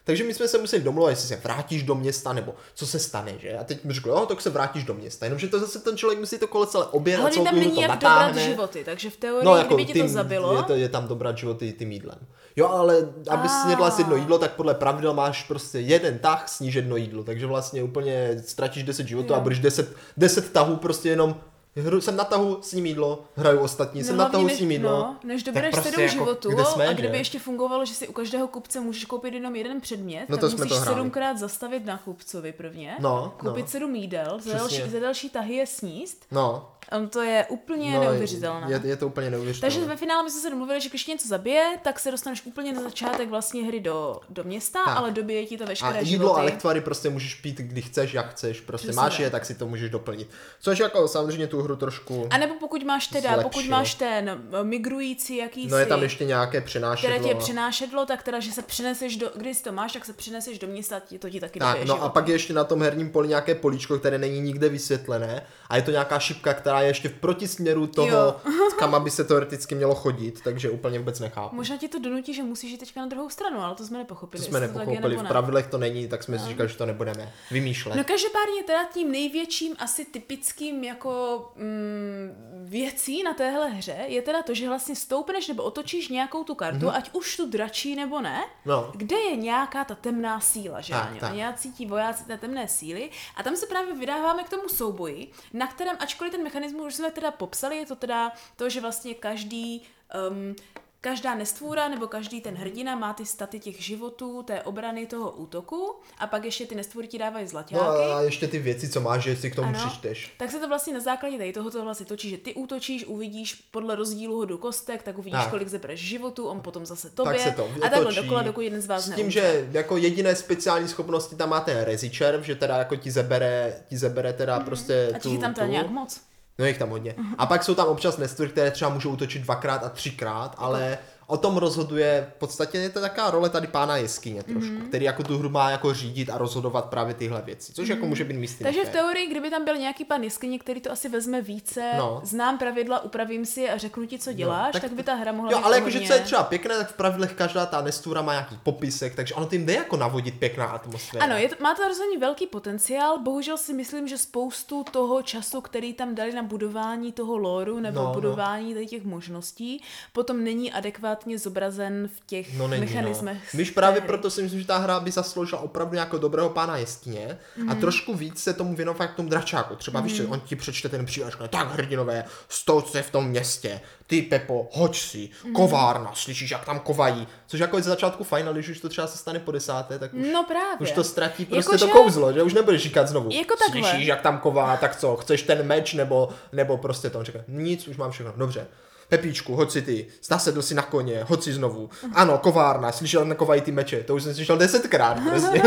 Takže my jsme se museli domluvat, jestli se vrátíš do města, nebo co se stane, že? A teď mi řekl, jo, tak se vrátíš do města. Jenomže to zase ten člověk musí to kolo celé oběhat, celou tam není jak dobrat životy, takže v teorii, No, jako kdyby tě to zabilo, Je, to, je tam dobrat životy tím jídlem. Jo, ale aby Ah. si jedno jídlo, tak podle pravidel máš prostě jeden tah, sníž jedno jídlo. Takže vlastně úplně ztratíš 10 životů a budeš 10, 10 tahů prostě jenom hru, jsem na tahu, s ním jídlo, hraju ostatní, jsem na tahu, než- s ním jídlo. No, než dobereš prostě sedm jako, životů kde jsme, a že? kdyby ještě fungovalo, že si u každého kupce můžeš koupit jenom jeden předmět, No tak musíš to sedmkrát zastavit na kupcovi prvně, No, koupit no. sedm jídel, za další, za další tahy je sníst. No, Um, to je úplně no neuvěřitelné. je, je, to úplně neuvěřitelné. Takže ve finále my jsme se domluvili, že když tě něco zabije, tak se dostaneš úplně na začátek vlastně hry do, do města, Tak. ale dobije ti to A veškeré jídlo životy. a lektvary prostě můžeš pít, kdy chceš, jak chceš, prostě Přesně máš je, tak si to můžeš doplnit. Což jako samozřejmě tu hru trošku... A nebo pokud máš teda, Zlepšilo. pokud máš ten eh, migrující jakýsi, No je tam ještě nějaké které přenášedlo. tě přenášedlo, tak teda, že se přeneseš do, když to máš, tak se přeneseš do města, ti- to ti taky Tak, no a pak je ještě na tom herním poli nějaké políčko, které není nikde vysvětlené a je to nějaká šipka, která je ještě v protisměru toho. Kam aby se teoreticky mělo chodit, takže úplně vůbec nechápu. Možná ti to donutí, že musíš jít teďka na druhou stranu, ale to jsme nepochopili. To jsme nepochopili, nebo v pravidlech to není, tak jsme si říkali, že to nebudeme vymýšlet. No každopádně teda tím největším asi typickým jako mm, věcí na téhle hře je teda to, že vlastně stoupneš nebo otočíš nějakou tu kartu, mm-hmm. ať už tu dračí nebo ne. No. kde je nějaká ta temná síla, že Tak, tak. Nějací ti vojáci té temné síly a tam se právě vydáváme k tomu souboji, na kterém, ačkoliv ten mechanismus už jsme teda popsali, je to teda to, že vlastně každý um, Každá nestvůra nebo každý ten hrdina má ty staty těch životů, té obrany toho útoku a pak ještě ty nestvůry ti dávají zlaťáky. No a ještě ty věci, co máš, že si k tomu Ano. přičteš. Tak se to vlastně na základě tady tohoto vlastně točí, že ty útočíš, uvidíš podle rozdílu hodu kostek, tak uvidíš, Tak. kolik zebereš životu, on potom zase tobě. Tak se to a takhle dokola, dokud jeden z vás S tím, neumře. že jako jediné speciální schopnosti tam má ten rezičerv, že teda jako ti zabere, ti zabere teda prostě Mhm. A je tam teda tu- nějak moc. No je jich tam hodně. A pak jsou tam občas nestvory, které třeba můžou útočit dvakrát a třikrát, ale o tom rozhoduje, v podstatě je to taková role tady pána jeskyně trošku, Mhm. mm-hmm. který jako tu hru má jako řídit a rozhodovat právě tyhle věci, což jako může být místní. Mhm. Takže v teorii, kdyby tam byl nějaký pan jeskyně, který to asi vezme více, No. znám pravidla, upravím si a řeknu ti, co děláš, tak- tak, by ta hra mohla Jo, být ale jakože co je třeba pěkné, tak v pravidlech každá ta nestvůra má nějaký popisek, takže ono tím jde jako navodit pěkná atmosféra. Ano, je to, má to rozhodně velký potenciál, bohužel si myslím, že spoustu toho času, který tam dali na budování toho lóru nebo No, no, no. budování tady těch možností, potom není adekvátně zobrazen v těch No není, mechanismech. no. Víš, právě hry. proto si myslím, že ta hra by zasloužila opravdu nějakého dobrého pána jeskyně mm. Mhm. a trošku víc se tomu věnovat fakt tomu dračáku. Třeba mm. víš, že on ti přečte ten příběh, řekne, tak hrdinové, stouce v tom městě, ty Pepo, hoď si, Mhm. kovárna, slyšíš, jak tam kovají. Což jako je ze začátku fajn, ale když už to třeba se stane po desáté, tak už, No právě. už to ztratí prostě Jako, to že- kouzlo, že už nebudeš říkat znovu. Jako takhle. Slyšíš, jak tam ková, tak co, chceš ten meč, nebo, nebo prostě to. On říká, nic, už mám všechno, dobře. Pepíčku, hoď si ty, nasedl si na koně, hoď si znovu. Ano, kovárna, slyšel, jak nakovají ty meče, to už jsem slyšel desetkrát. Prostě.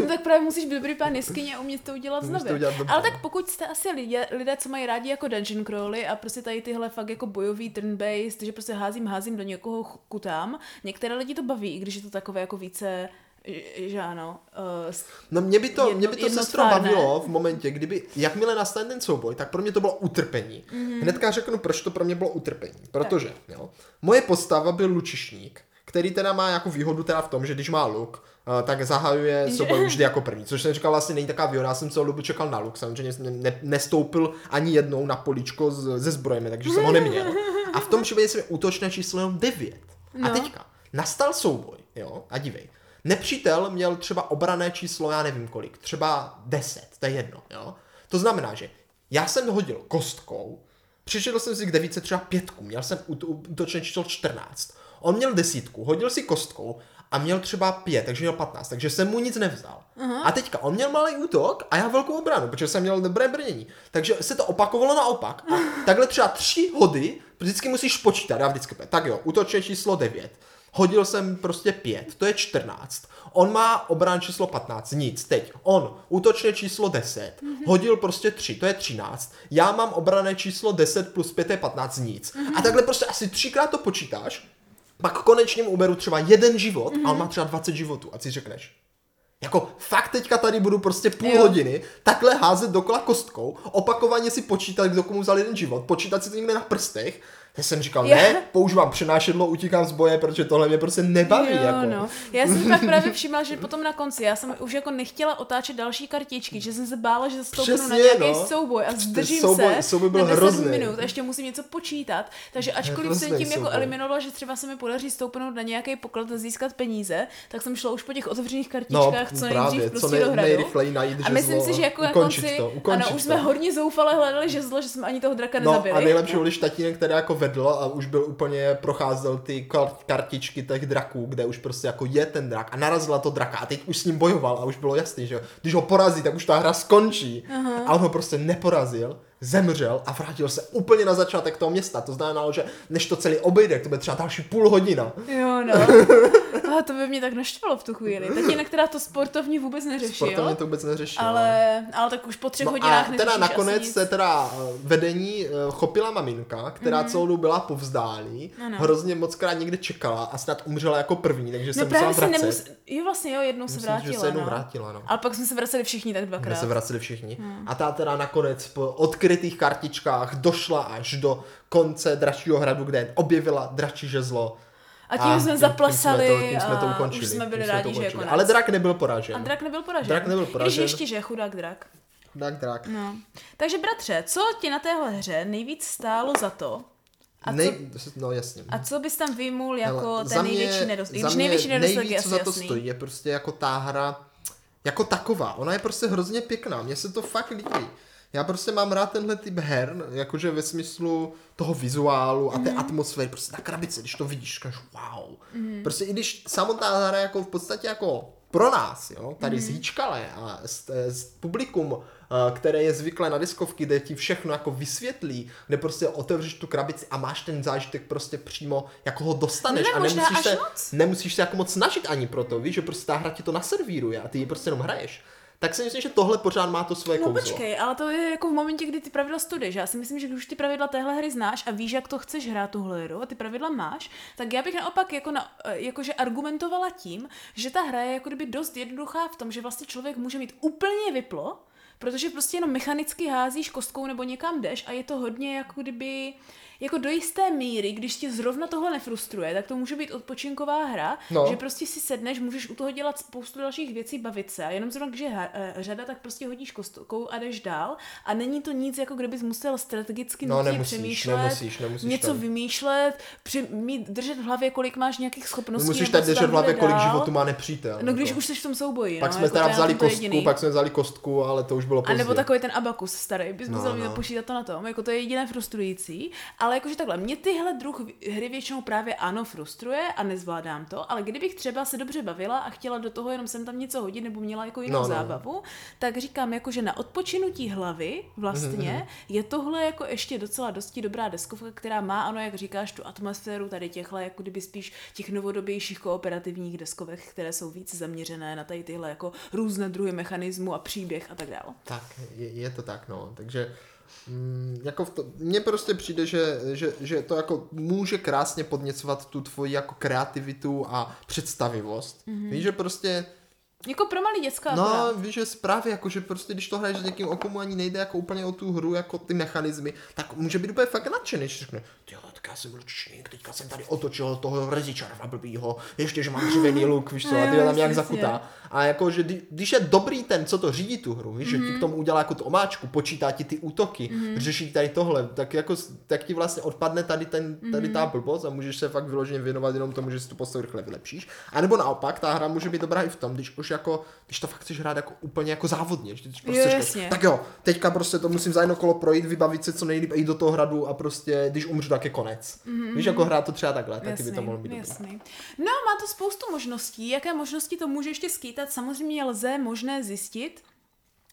no (laughs) tak právě musíš být dobrý pán jeskyně a umět to udělat znovu. Ale no. tak pokud jste asi lidé, lidé, co mají rádi jako dungeon crawly a prostě tady tyhle fakt jako bojový turn-based, že prostě házím, házím do někoho kutám, některé lidi to baví, i když je to takové jako více že- ano, uh, No mě by to, Jedno- mě by to sestro bavilo v momentě, kdyby, jakmile nastane ten souboj, tak pro mě to bylo utrpení. Mhm. Mm-hmm. Hnedka řeknu, proč to pro mě bylo utrpení. Protože, jo, moje postava byl lučišník, který teda má jako výhodu teda v tom, že když má luk, eh, tak zahajuje (laughs) souboj vždy jako první, což jsem říkal vlastně není taková výhoda, já jsem celou dobu čekal na luk, samozřejmě jsem ne, nestoupil ani jednou na poličko z, ze zbrojemi, takže jsem ho neměl. A v tom případě jsem útočné číslo jenom 9. A No. teďka, nastal souboj, jo, a dívej, Nepřítel měl třeba obrané číslo, já nevím kolik, třeba 10, to je jedno, jo. To znamená, že já jsem hodil kostkou, přišel jsem si k devíce třeba pětku, měl jsem út- útočné číslo 14. On měl desítku, hodil si kostkou a měl třeba pět, takže měl 15, takže jsem mu nic nevzal. Uh-huh. A teďka on měl malý útok a já velkou obranu, protože jsem měl dobré brnění. Takže se to opakovalo naopak. A (laughs) takhle třeba tři hody vždycky musíš počítat. Já vždycky, tak jo, útočné číslo 9. Hodil jsem prostě 5, to je 14. On má obran číslo 15, nic, teď. On, útočné číslo 10, hodil prostě 3, to je 13. Já mám obrané číslo 10 plus 5 je 15, nic. A takhle prostě asi třikrát to počítáš, pak konečně mu uberu třeba jeden život a on má třeba 20 životů a ty si řekneš, Jako fakt teďka tady budu prostě půl Jo. hodiny takhle házet dokola kostkou, opakovaně si počítat, kdo komu vzal jeden život, počítat si to někde na prstech. Já jsem říkal, Jo. ne, používám přenášedlo, utíkám z boje, protože tohle mě prostě nebaví. Jo, jako. no. Já jsem pak právě všimla, že potom na konci, já jsem už jako nechtěla otáčet další kartičky, že jsem se bála, že zastoupnu na nějaký no. souboj a zdržím souboj- se souboj byl na 10 hrozný. minut a ještě musím něco počítat. Takže ačkoliv jsem Hrozný tím jako eliminovala, že třeba se mi podaří stoupnout na nějaký poklad a získat peníze, tak jsem šla už po těch otevřených No, kartičkách co právě, nejdřív co prostě nej, do najít A myslím si, že jako na konci, to, ano, už jsme hodně zoufale hledali žezlo, že jsme ani toho draka No nezabili. a nejlepší když tatínek teda jako vedl a už byl úplně procházel ty kar- kartičky těch draků, kde už prostě jako je ten drak a narazila to draka a teď už s ním bojoval a už bylo jasný, že když ho porazí, tak už ta hra skončí. A on ho prostě neporazil, zemřel a vrátil se úplně na začátek toho města. To znamenalo, že než to celý obejde, to bude třeba další půl hodina. Jo, no. (laughs) A to by mě tak naštvalo v tu chvíli. Tatínek, která to sportovně vůbec neřešil. Sportovně to vůbec neřešil. no. Ale, ale tak už po třech No hodinách a teda nakonec se teda eh, vedení eh, chopila maminka, která mm-hmm. celou dobu byla povzdálí, Ano. hrozně moc krát někde čekala a snad umřela jako první, takže se No musela právě se vracet. nemus... Jo, vlastně jo, jednou se Myslím, vrátila, že se jednou no. vrátila, no. Ale pak jsme se vraceli všichni tak dvakrát. se vraceli všichni. Hmm. A ta teda nakonec po odkrytých kartičkách došla až do konce dračího hradu, kde objevila dračí žezlo. A tím jsme zaplesali tím jsme to, tím jsme to a ukončili. už jsme byli tím rádi, že je konec. Ale drak nebyl poražen. A drak nebyl poražen. Drak nebyl I Když poražen. ještě, že chudák drak. Drak, drak. No. Takže bratře, co ti na téhle hře nejvíc stálo za to? A co, Nej, no jasně. a co bys tam vyjmul jako Hele, ten největší nedostatek? Když mě největší nedostatek je co za to jasný. stojí, je prostě jako ta hra jako taková. Ona je prostě hrozně pěkná, mně se to fakt líbí. Já prostě mám rád tenhle typ her, jakože ve smyslu toho vizuálu a té Mhm. atmosféry, prostě ta krabice, když to vidíš, říkáš wow. Prostě i když samotná hra jako v podstatě jako pro nás, jo, tady mm. zíčkale a z, z publikum, eh, které je zvyklé na diskovky, kde ti všechno jako vysvětlí, kde prostě otevřeš tu krabici a máš ten zážitek prostě přímo, jako ho dostaneš Ne, a nemusíš se, moc. nemusíš se jako moc snažit ani pro to, víš, že prostě ta hra ti to naservíruje a ty ji prostě jenom hraješ. Tak si myslím, že tohle pořád má to svoje No kouzlo. počkej, ale to je jako v momentě, kdy ty pravidla studuješ. Já si myslím, že když už ty pravidla téhle hry znáš a víš, jak to chceš hrát tuhle hru a ty pravidla máš, tak já bych naopak jako na, jakože argumentovala tím, že ta hra je jako kdyby dost jednoduchá v tom, že vlastně člověk může mít úplně vyplo, protože prostě jenom mechanicky házíš kostkou nebo někam jdeš a je to hodně jako kdyby jako do jisté míry, když tě zrovna tohle nefrustruje, tak to může být odpočinková hra, No. že prostě si sedneš, můžeš u toho dělat spoustu dalších věcí, bavit se a jenom zrovna, když je ha- eh, řada, tak prostě hodíš kostkou a jdeš dál a není to nic, jako kdybys musel strategicky No, nemusíš, přemýšlet, nemusíš, nemusíš něco tam. vymýšlet, při, mít, držet v hlavě, kolik máš nějakých schopností. Musíš co držet v hlavě, kolik dál. životu má nepřítel. No když jako. už jsi v tom souboji. Pak no, jsme jako teda vzali kostku, jediný. pak jsme vzali kostku, ale to už bylo A pozdě. nebo takový ten abakus starý, bys No, musel no. započítat to na tom, jako to je jediné frustrující. Ale jakože takhle, mě tyhle druh hry většinou právě ano frustruje a nezvládám to, ale kdybych třeba se dobře bavila a chtěla do toho jenom sem tam něco hodit nebo měla jako jinou No, no. zábavu, tak říkám jako, že na odpočinutí hlavy vlastně Mhm, je tohle jako ještě docela dosti dobrá deskovka, která má, ano, jak říkáš, tu atmosféru tady těchto, jako kdyby spíš těch novodobějších kooperativních deskovek, které jsou víc zaměřené na tady tyhle jako různé druhy mechanismu a příběh a tak dále. Tak, je, je to tak, no. Takže mm, jako v to, mně prostě přijde, že, že, že to jako může krásně podněcovat tu tvoji jako kreativitu a představivost. Mhm. Mm-hmm. Víš, že prostě Jako pro malý děcka No, akorát. víš, že právě jako, že prostě když to hraješ s někým, o komu ani nejde jako úplně o tu hru, jako ty mechanismy, tak může být úplně fakt nadšený, že řekne, ty jo, tak já jsem lučník, teďka jsem tady otočil toho rezičarva blbýho, ještě, že mám dřevěný luk, víš co, a ty tam nějak zakutá. A jako, že kdy- když je dobrý ten, co to řídí tu hru, víš, mm-hmm. že ti k tomu udělá jako tu omáčku, počítá ti ty útoky, mm-hmm. řeší tady tohle, tak jako, tak ti vlastně odpadne tady, ten, tady ta blbost a můžeš se fakt vyloženě věnovat jenom tomu, že si tu postavu rychle vylepšíš. A nebo naopak, ta hra může být dobrá i v tom, když už jako, když to fakt chceš hrát jako úplně jako závodně, že ty prostě Jo, jasně. tak jo, teďka prostě to musím za jedno kolo projít, vybavit se co nejlíp, jít do toho hradu a prostě, když umřu, tak je konec. Mm-hmm. Víš, jako hrát to třeba takhle, taky by to mohlo být dobré. jasný. No, má to spoustu možností. Jaké možnosti to může ještě skýtat? Samozřejmě lze možné zjistit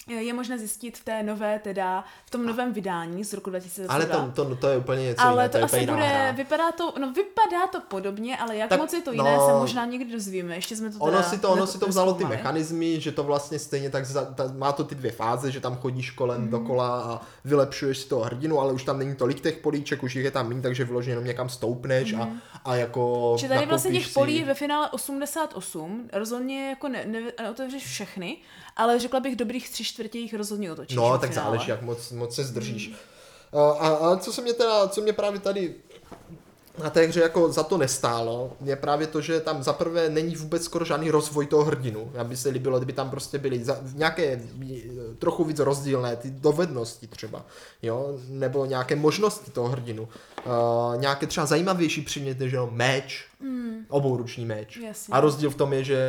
je možné zjistit v té nové, teda v tom novém vydání z roku 2022. Ale to, to, to je úplně něco ale jiné, to, je asi bude, hra. vypadá to, no vypadá to podobně, ale jak Tak, moc je to jiné, no, se možná někdy dozvíme, ještě jsme to teda Ono si to, ono si to vzalo ty mechanismy, že to vlastně stejně tak za, ta, má to ty dvě fáze, že tam chodíš kolem Mhm. dokola a vylepšuješ si toho hrdinu, ale už tam není tolik těch políček, už jich je tam méně, takže vyloženě jenom někam stoupneš a, a jako Že Mhm. tady vlastně těch polí si... ve finále 88, rozhodně jako ne, ne, neotevřeš všechny, ale řekla bych dobrých tři čtvrtě jich rozhodně otočíš. No, tak finále. záleží, jak moc, moc se zdržíš. Mhm. A, a, a co se mě teda, co mě právě tady na té hře jako za to nestálo, je právě to, že tam zaprvé není vůbec skoro žádný rozvoj toho hrdinu. Já by se líbilo, kdyby tam prostě byly za, nějaké eh, trochu víc rozdílné ty dovednosti třeba, jo, nebo nějaké možnosti toho hrdinu. Uh, nějaké třeba zajímavější předměty, že jo, meč, mm. obouruční meč. Jasně. A rozdíl v tom je, že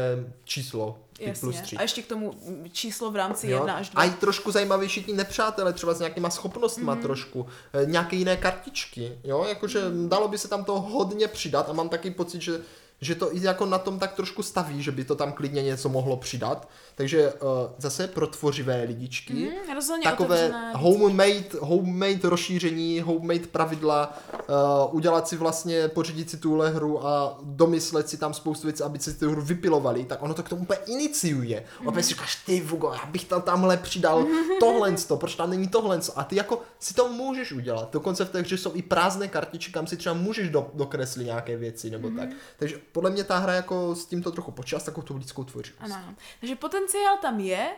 číslo, Jasně. plus. A ještě k tomu mm, číslo v rámci Jo? 1 až 2. A i trošku zajímavější ti nepřátelé, třeba s nějakýma schopnostma Mhm. mm. trošku, e, nějaké jiné kartičky, jo, jakože Mhm. dalo by se tam toho hodně přidat a mám taky pocit, že že to i jako na tom tak trošku staví, že by to tam klidně něco mohlo přidat. Takže uh, zase pro tvořivé lidičky, Mm, rozhodně takové otevřené. homemade, homemade rozšíření, homemade pravidla, uh, udělat si vlastně, pořídit si tuhle hru a domyslet si tam spoustu věcí, aby si tu hru vypilovali, tak ono to k tomu úplně iniciuje. Mm. Opět si říkáš, ty Vugo, já bych tam tamhle přidal (laughs) tohle, proč tam není tohle. A ty jako si to můžeš udělat. Dokonce v té hře jsou i prázdné kartičky, kam si třeba můžeš do, dokreslit nějaké věci nebo tak. Takže podle mě ta hra jako s tímto trochu počítá s takovou tu lidskou tvořivostí. Ano. Takže potenciál tam je,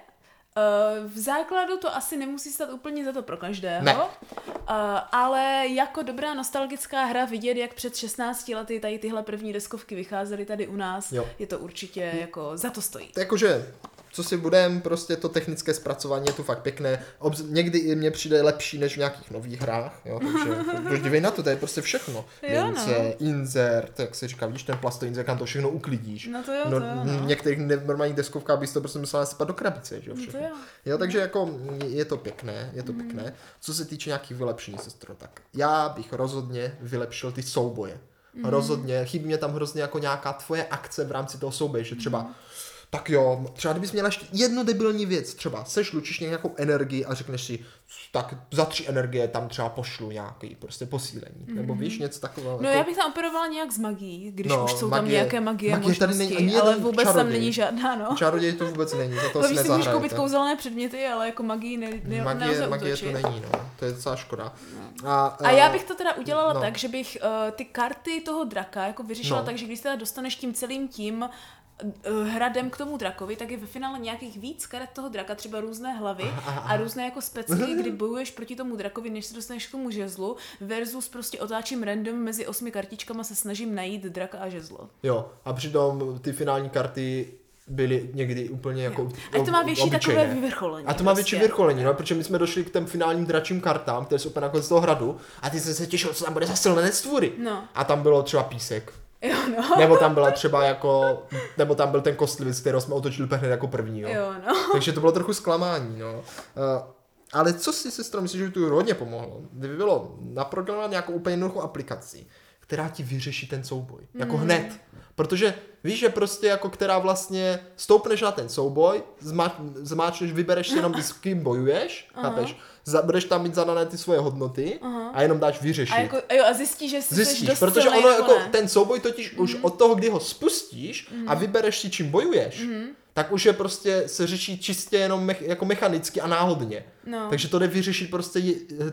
Uh, v základu to asi nemusí stát úplně za to pro každého, Ne. Uh, ale jako dobrá nostalgická hra vidět, jak před 16 lety tady tyhle první deskovky vycházely tady u nás, Jo. je to určitě jako za to stojí. To jakože, co si budem, prostě to technické zpracování je tu fakt pěkné. Obz- někdy i mně přijde lepší než v nějakých nových hrách, jo, takže (laughs) dívej na to, to je prostě všechno. Jo, no. Mince, insert, jak se říká, vidíš ten plastový insert, kam to všechno uklidíš. No to jo, no, to jo, no. v některých normálních deskovkách bys to prostě musela sypat do krabice, že jo, No to všechno. jo. Jo, takže jako je to pěkné, je to Mhm. pěkné. Co se týče nějakých vylepšení, sestro, tak já bych rozhodně vylepšil ty souboje. Mhm. Rozhodně, chybí mě tam hrozně jako nějaká tvoje akce v rámci toho souboje, že třeba Mhm. Tak jo, třeba kdybys měla ještě jednu debilní věc, třeba seš lučiš nějakou energii a řekneš si, tak za tři energie tam třeba pošlu nějaký prostě posílení, nebo víš, něco takového. No jako, já bych tam operovala nějak s magií, když No, už jsou tam magie- nějaké magie, magie tady možnosti, není ani ale vůbec tam čaroděj. není žádná, no. Čaroděj to vůbec není, za to No, si víš, si můžeš koupit nezahrajete. kouzelné předměty, ale jako magii ne, ne, Magie, magie to není, no. To je docela škoda. A, A já bych to teda udělala no. tak, že bych uh, ty karty toho draka jako vyřešila No. tak, že když se teda dostaneš tím celým tím hradem k tomu drakovi, tak je ve finále nějakých víc karet toho draka, třeba různé hlavy a různé jako specky, (laughs) kdy bojuješ proti tomu drakovi, než se dostaneš k tomu žezlu, versus prostě otáčím random mezi osmi kartičkama se snažím najít draka a žezlo. Jo, a přitom ty finální karty byly někdy úplně jako A to má větší obyčejné. takové vyvrcholení. A to má prostě. větší vyvrcholení, no, protože my jsme došli k těm finálním dračím kartám, které jsou úplně nakonec z toho hradu, a ty jsi se těšil, co tam bude za silné stvůry. No. A tam bylo třeba písek. Jo, no. (laughs) Nebo tam byla třeba jako, nebo tam byl ten kostlivec, kterého jsme otočili úplně hned jako první, jo. Jo, no. (laughs) Takže to bylo trochu zklamání, no. Uh, ale co si sestra myslíš, že by tu hodně pomohlo? Kdyby bylo naprogramovat nějakou úplně jednoduchou aplikaci, která ti vyřeší ten souboj. Jako Hmm. hned. Protože víš, že prostě jako která vlastně stoupneš na ten souboj, zma, zmáčneš, vybereš si jenom, s kým bojuješ, chápeš? Za- Budeš tam mít zadané ty svoje hodnoty a jenom dáš vyřešit. A, jako, a jo, a zjistíš, že jsi Zjistíš, dost protože ono nebo jako ne. ten souboj totiž už od toho, kdy ho spustíš a vybereš si čím bojuješ, tak už je prostě se řeší čistě jenom mech, jako mechanicky a náhodně. No. Takže to jde vyřešit prostě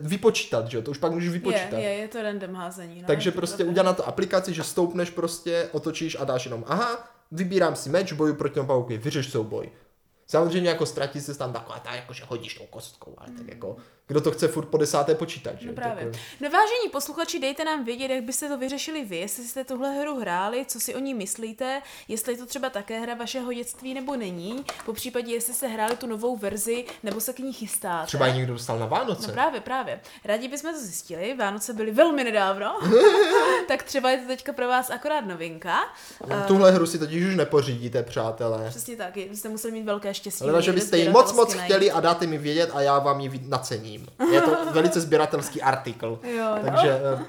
vypočítat, že jo? To už pak můžeš vypočítat. Je, je, je to random házení. No, Takže prostě udělat na to aplikaci, že stoupneš prostě, otočíš a dáš jenom aha, vybírám si meč, boju proti tomu pauky, vyřeš souboj. Samozřejmě jako ztratí se tam taková ta, jako že hodíš tou kostkou, ale tak jako, kdo to chce furt po desáté počítat, že? No právě. Tak, No vážení posluchači, dejte nám vědět, jak byste to vyřešili vy, jestli jste tuhle hru hráli, co si o ní myslíte, jestli je to třeba také hra vašeho dětství nebo není, po případě jestli jste hráli tu novou verzi nebo se k ní chystáte. Třeba ji někdo dostal na Vánoce. No právě, právě. Rádi bychom to zjistili, Vánoce byly velmi nedávno, (laughs) tak třeba je to teďka pro vás akorát novinka. No, Tuhle hru si totiž už nepořídíte, přátelé. Přesně tak, byste museli mít velké štěstí. Ale že byste ji moc moc sběratelsky najít. chtěli a dáte mi vědět a já vám ji vid- nacením. Je to velice sběratelský artikl. (laughs) Jo, no. Takže eh,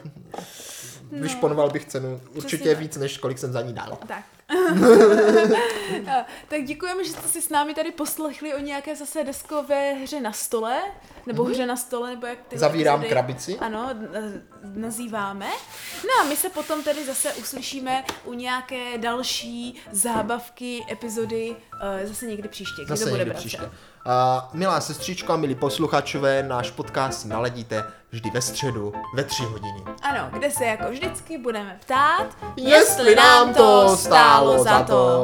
vyšponoval bych cenu určitě tak. víc, než kolik jsem za ní dal. Tak, (laughs) tak děkujeme, že jste si s námi tady poslechli o nějaké zase deskové hře na stole, nebo hře na stole, nebo jak ty Mhm. Zavírám epizody, krabici. Ano, nazýváme. No a my se potom tedy zase uslyšíme u nějaké další zábavky, epizody, eh, zase někdy příště. Kdy to Zase bude, někdy příště. Uh, milá sestřičko a milí posluchačové, náš podcast naladíte vždy ve středu ve tři hodiny. Ano, kde se jako vždycky budeme ptát, Jestli nám to stálo za to.